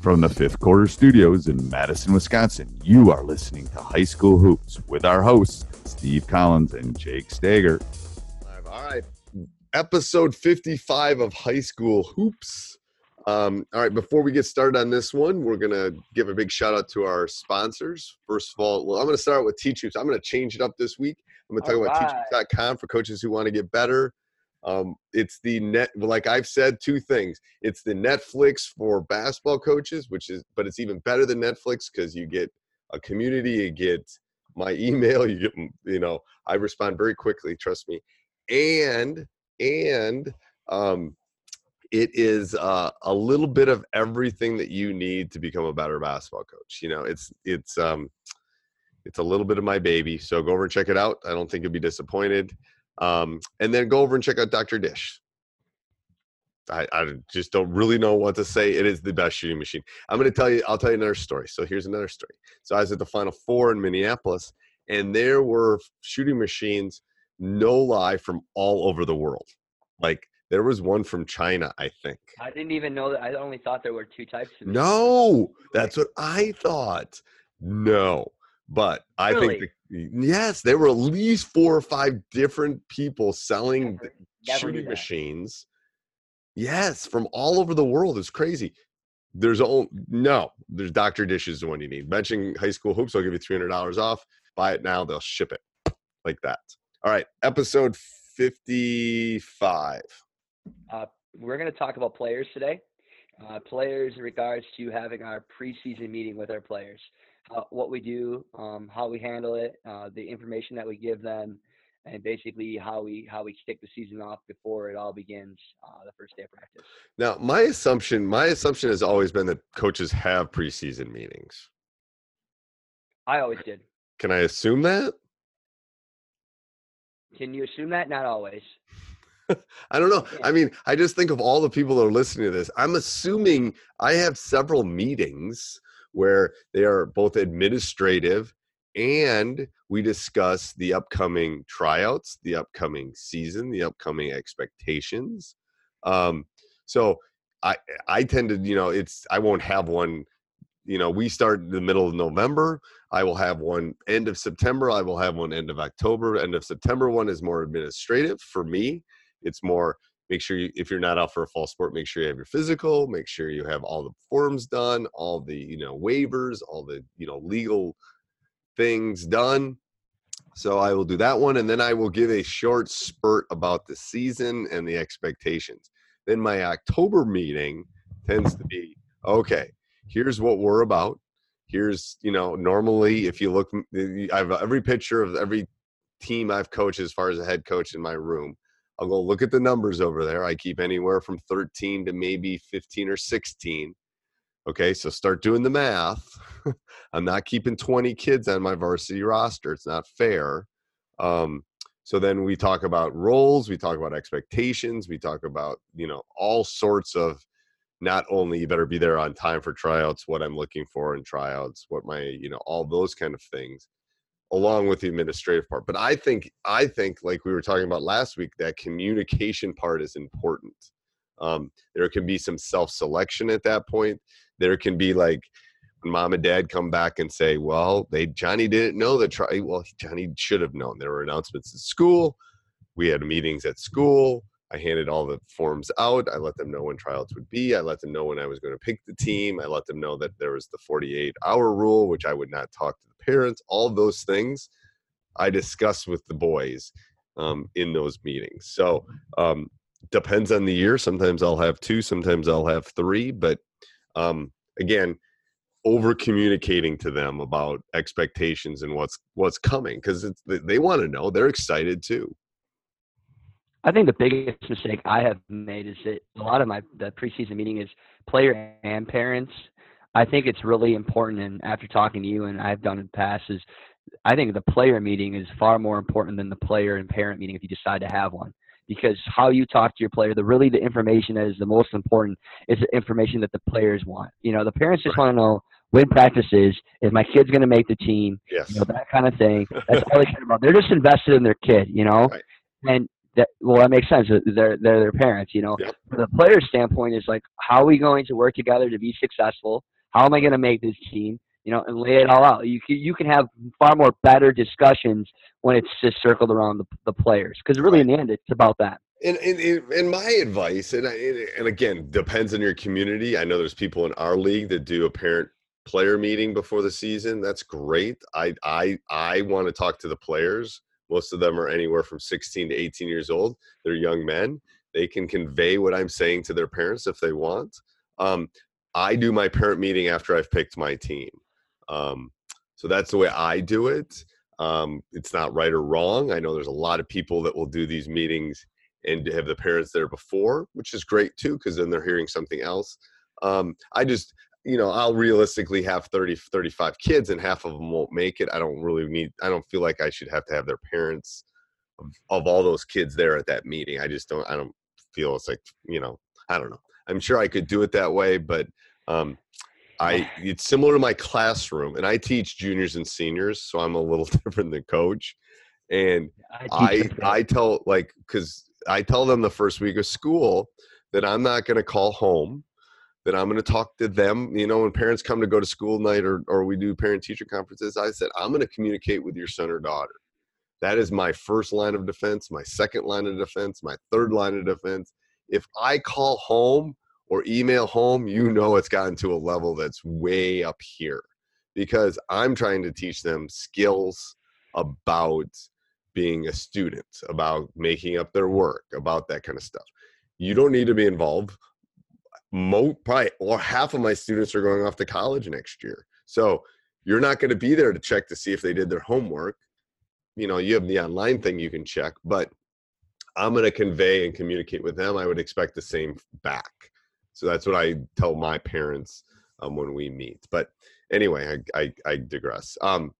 From the fifth quarter studios in Madison, Wisconsin, you are listening to High School Hoops with our hosts, Steve Collins and Jake Stager. All right. Episode 55 of High School Hoops. Um, all right, before we get started on this one, we're going to give a big shout out to our sponsors. First of all, well, I'm going to start with Teach Hoops. I'm going to change it up this week. I'm going to talk All about right. teachhoops.com for coaches who want to get better. Um, it's the net, like I've said, two things. It's the Netflix for basketball coaches, which is, but it's even better than Netflix because you get a community, you get my email, you get, you know, I respond very quickly, trust me. And, and, um, it is uh, a little bit of everything that you need to become a better basketball coach. You know, it's, it's, um, it's a little bit of my baby. So go over and check it out. I don't think you'll be disappointed. Um, and then go over and check out Dr. Dish. I, I just don't really know what to say. It is the best shooting machine. I'm going to tell you, I'll tell you another story. So here's another story. So I was at the Final Four in Minneapolis, and there were shooting machines, no lie, from all over the world. Like there was one from China, I think. I didn't even know that. I only thought there were two types of. No, that's what I thought. No, but I think the, yes, there were at least four or five different people selling Never- never shooting machines. Yes, from all over the world. It's crazy. There's all no. There's Doctor Dish is the one you need. Mention High School Hoops. I'll give you three hundred dollars off. Buy it now. They'll ship it like that. All right, episode fifty-five. Uh, we're going to talk about players today. Uh, players in regards to having our preseason meeting with our players, uh, what we do, um, how we handle it, uh, the information that we give them, and basically how we how we kick the season off before it all begins, uh, the first day of practice. Now, my assumption, my assumption has always been that coaches have preseason meetings. I always did. Can I assume that? Can you assume that? Not always. I don't know. I mean, I just think of all the people that are listening to this. I'm assuming I have several meetings where they are both administrative and we discuss the upcoming tryouts, the upcoming season, the upcoming expectations. Um, so I I tend to, you know, it's I won't have one, you know, we start in the middle of November. I will have one end of September. I will have one end of October. End of September one is more administrative for me. It's more make sure you, if you're not out for a fall sport, make sure you have your physical, make sure you have all the forms done, all the, you know, waivers, all the, you know, legal things done. So I will do that one. And then I will give a short spurt about the season and the expectations. Then my October meeting tends to be okay, here's what we're about. Here's, you know, normally if you look, I have every picture of every team I've coached as far as a head coach in my room. I'll go look at the numbers over there. I keep anywhere from 13 to maybe 15 or 16. Okay, so start doing the math. I'm not keeping 20 kids on my varsity roster. It's not fair. Um, so then we talk about roles, we talk about expectations, we talk about, you know, all sorts of not only you better be there on time for tryouts, what I'm looking for in tryouts, what my, you know, all those kind of things, along with the administrative part. But I think, I think, like we were talking about last week, that communication part is important. Um, there can be some self selection at that point. There can be like, mom and dad come back and say, "Well, they Johnny didn't know that try." Well, Johnny should have known. There were announcements at school. We had meetings at school. I handed all the forms out. I let them know when tryouts would be. I let them know when I was going to pick the team. I let them know that there was the 48 hour rule, which I would not talk to the parents. All those things I discussed with the boys um, in those meetings. So um, depends on the year. Sometimes I'll have two. Sometimes I'll have three. But um, again, over communicating to them about expectations and what's what's coming because they want to know. They're excited too. I think the biggest mistake I have made is that a lot of my the preseason meeting is player and parents. I think it's really important, and after talking to you and I've done in the past, is I think the player meeting is far more important than the player and parent meeting if you decide to have one. Because how you talk to your player, the really the information that is the most important is the information that the players want. You know, the parents just right. want to know when practice is, is my kid's going to make the team, yes. you know, that kind of thing. That's all they care about. They're just invested in their kid, you know, right. and that well that makes sense. They're they're their parents you know? From the player's standpoint is like how are we going to work together to be successful? How am i going to make this team you know and lay it all out? You can you can have far more better discussions when it's just circled around the, the players because really right. in the end it's about that. And, and, and my advice and, and again depends on your community. I know there's people in our league that do a parent player meeting before the season. That's great. I i i want to talk to the players most of them are anywhere from 16 to 18 years old. They're young men. They can convey what I'm saying to their parents if they want. Um, I do my parent meeting after I've picked my team. Um, so that's the way I do it. Um, it's not right or wrong. I know there's a lot of people that will do these meetings and have the parents there before, which is great too, because then they're hearing something else. Um, I just you know i'll realistically have 30 35 kids and half of them won't make it i don't really need i don't feel like i should have to have their parents of, of all those kids there at that meeting i just don't i don't feel it's like you know i don't know. I'm sure i could do it that way but um i it's similar to my classroom and i teach juniors and seniors so i'm a little different than coach and i i, I tell like because i tell them the first week of school that i'm not going to call home that I'm going to talk to them. You know, when parents come to go to school night or, or we do parent teacher conferences, I said, I'm going to communicate with your son or daughter. That is my first line of defense, my second line of defense, my third line of defense. If I call home or email home, you know it's gotten to a level that's way up here because I'm trying to teach them skills about being a student, about making up their work, about that kind of stuff. You don't need to be involved mo probably or half of my students are going off to college next year. So you're not going to be there to check to see if they did their homework. You know, you have the online thing you can check, but I'm going to convey and communicate with them. I would expect the same back. So that's what I tell my parents um, when we meet. But anyway, I, I, I digress. Um,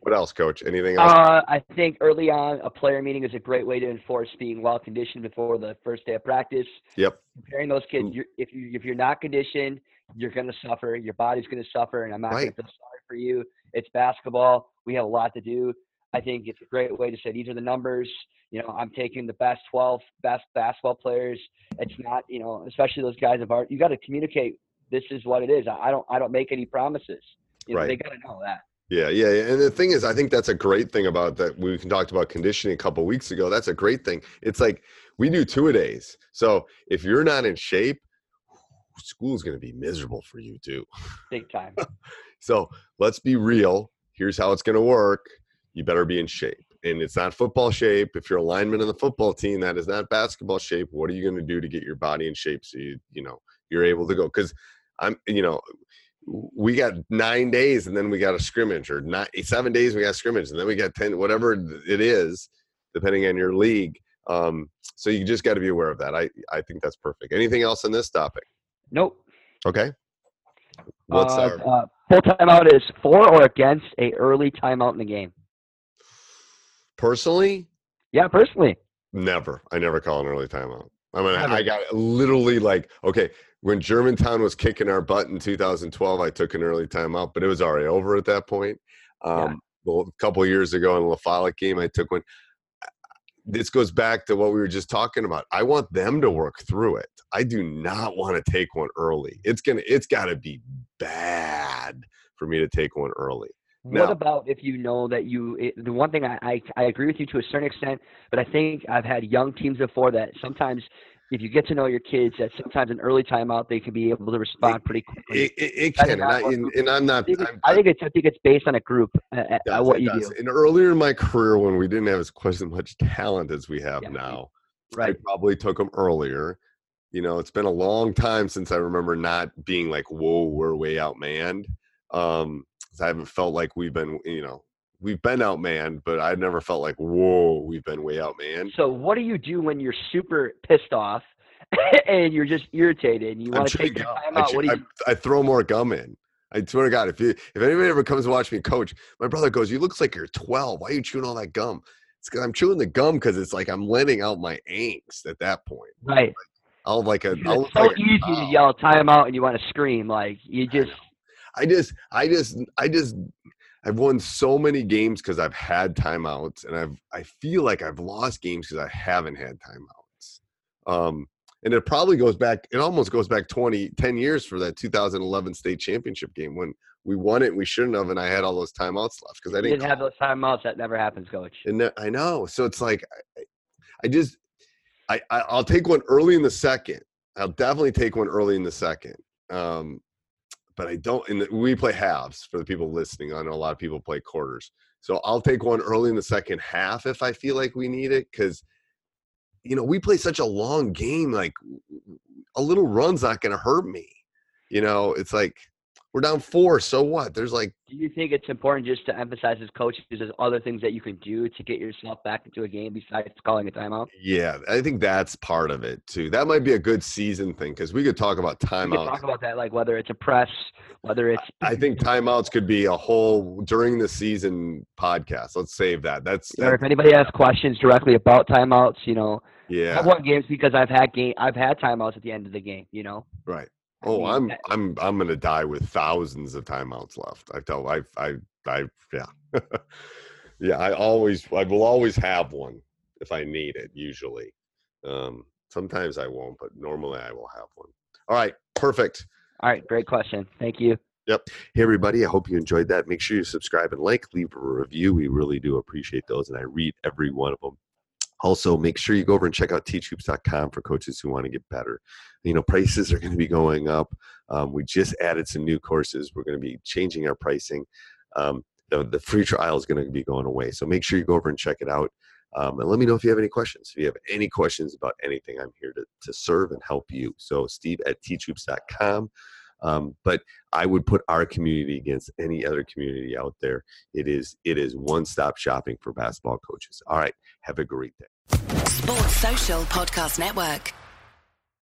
what else, Coach? Anything else? Uh, I think early on, a player meeting is a great way to enforce being well conditioned before the first day of practice. Yep. Comparing those kids, you're, if you if you're not conditioned, you're going to suffer. Your body's going to suffer, and I'm not right. going to feel sorry for you. It's basketball. We have a lot to do. I think it's a great way to say these are the numbers. You know, I'm taking the best 12 best basketball players. It's not, you know, especially those guys of art. You got to communicate. This is what it is. I don't. I don't make any promises. You know, right. They got to know that. Yeah, yeah, and the thing is, I think that's a great thing about that. We can talked about conditioning a couple weeks ago. That's a great thing. It's like we do two a days. So if you're not in shape, school's going to be miserable for you too. Big time. so let's be real. Here's how it's going to work. You better be in shape, and it's not football shape. If you're a lineman on the football team, that is not basketball shape. What are you going to do to get your body in shape so you you know you're able to go? Because I'm you know we got nine days and then we got a scrimmage or nine, seven days we got scrimmage and then we got 10 whatever it is depending on your league um, so you just got to be aware of that. I i think that's perfect. Anything else on this topic? Nope. Okay. What's uh, our uh, full timeout is for or against a early timeout in the game? Personally? Yeah personally. Never. I never call an early timeout. I mean, I got literally like, okay, when Germantown was kicking our butt in 2012, I took an early timeout, but it was already over at that point. Um, yeah. A couple years ago in the La game, I took one. This goes back to what we were just talking about. I want them to work through it. I do not want to take one early. It's gonna. It's got to be bad for me to take one early. What about if you know that you? It, the one thing I, I I agree with you to a certain extent, but I think I've had young teams before that sometimes if you get to know your kids, that sometimes an early timeout they can be able to respond pretty quickly. It, it, it can, and, I, and, and, I'm not. I think, I'm, I think, it's I think it's based on a group. Uh, uh does, what you does. do. And earlier in my career, when we didn't have as quite as much talent as we have yeah. now, right. I probably took them earlier. You know, it's been a long time since I remember not being like, "Whoa, we're way outmanned." Um, I haven't felt like we've been, you know, we've been outmanned, but I've never felt like, whoa, we've been way outmanned. So what do you do when you're super pissed off and you're just irritated and you want to take time out? What do you? I, I, throw more gum in. I swear to God, if you if anybody ever comes to watch me coach, my brother goes, "You looks like you're 12. Why are you chewing all that gum?" It's because I'm chewing the gum because it's like I'm letting out my angst at that point. Right. Like, I'll like a. I'll it's so like easy a, to oh. yell time out and you want to scream. Like you just. I just, I just, I just I've won so many games because I've had timeouts, and I've I feel like I've lost games because I haven't had timeouts. Um, and it probably goes back. It almost goes back 20, 10 years for that 2011 state championship game when we won it. We shouldn't have, and I had all those timeouts left because I didn't, didn't have those timeouts. That never happens, coach. And I know. So it's like I, I just I, I I'll take one early in the second. I'll definitely take one early in the second. Um, but I don't. And we play halves for the people listening. I know a lot of people play quarters, so I'll take one early in the second half if I feel like we need it because you know we play such a long game. Like a little run's not going to hurt me. You know, it's like we're down four. So what? There's like. Do you think it's important just to emphasize as coaches there's other things that you can do to get yourself back into a game besides calling a timeout? Yeah, I think that's part of it too. That might be a good season thing because we could talk about timeouts. talk about that, like whether it's a press, whether it's. I think timeouts could be a whole during the season podcast. Let's save that. That's. Or if anybody has questions directly about timeouts, you know. Yeah. I've won games because I've had game. I've had timeouts at the end of the game. You know. Right. Oh, I'm I'm I'm gonna die with thousands of timeouts left. I tell I I I yeah. yeah, I always I will always have one if I need it, usually. Um sometimes I won't, but normally I will have one. All right, perfect. All right, great question. Thank you. Yep. Hey, everybody. I hope you enjoyed that. Make sure you subscribe and like, leave a review. We really do appreciate those, and I read every one of them. Also, make sure you go over and check out teachhoops.com for coaches who want to get better. You know, prices are going to be going up. Um, we just added some new courses. We're going to be changing our pricing. Um, the, the free trial is going to be going away. So make sure you go over and check it out. Um, and let me know if you have any questions. If you have any questions about anything, I'm here to, to serve and help you. So, steve at teachhoops.com. Um, but I would put our community against any other community out there. It is it is one stop shopping for basketball coaches. All right, have a great day. Sports Social Podcast Network.